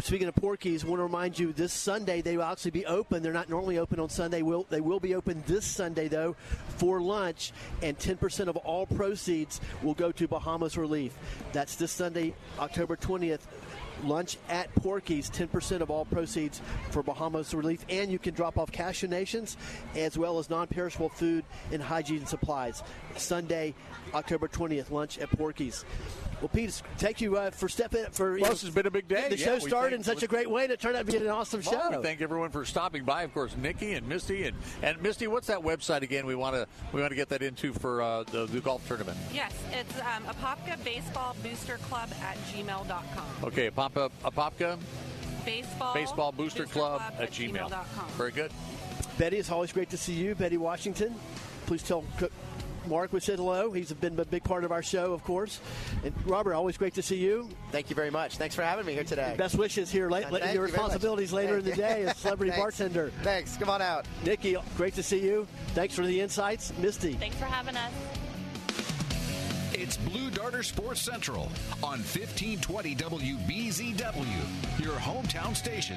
speaking of Porky's, I want to remind you this Sunday they will actually be open. They're not normally open on Sunday. Will they will be open this Sunday though for lunch, and 10% of all proceeds will go to Bahamas Relief. That's this Sunday, October 20th lunch at Porky's, 10% of all proceeds for Bahamas Relief, and you can drop off cash donations as well as non perishable food and hygiene supplies. Sunday, October 20th, lunch at Porky's. Well, Pete, thank you uh, for stepping up. for. Well, this has been a big day. The yeah, show started in such a great way, and it turned out to be an awesome well, show. We thank everyone for stopping by. Of course, Nikki and Misty and and Misty. What's that website again? We want to we want to get that into for uh, the, the, golf tournament. Yes, it's um, Apopka Baseball Booster Club at gmail.com. Okay, Apopka Apopka Baseball Baseball Booster, Booster Club, Club at, at gmail. gmail.com. Very good. Betty, it's always great to see you, Betty Washington. Please tell Cook Mark we said hello. He's been a big part of our show, of course. And Robert, always great to see you. Thank you very much. Thanks for having me here today. Best wishes here. Late, uh, your responsibilities later in the day as celebrity bartender. Thanks. Come on out. Nikki, great to see you. Thanks for the insights. Misty. Thanks for having us. It's Blue Darter Sports Central on 1520 WBZW, your hometown station.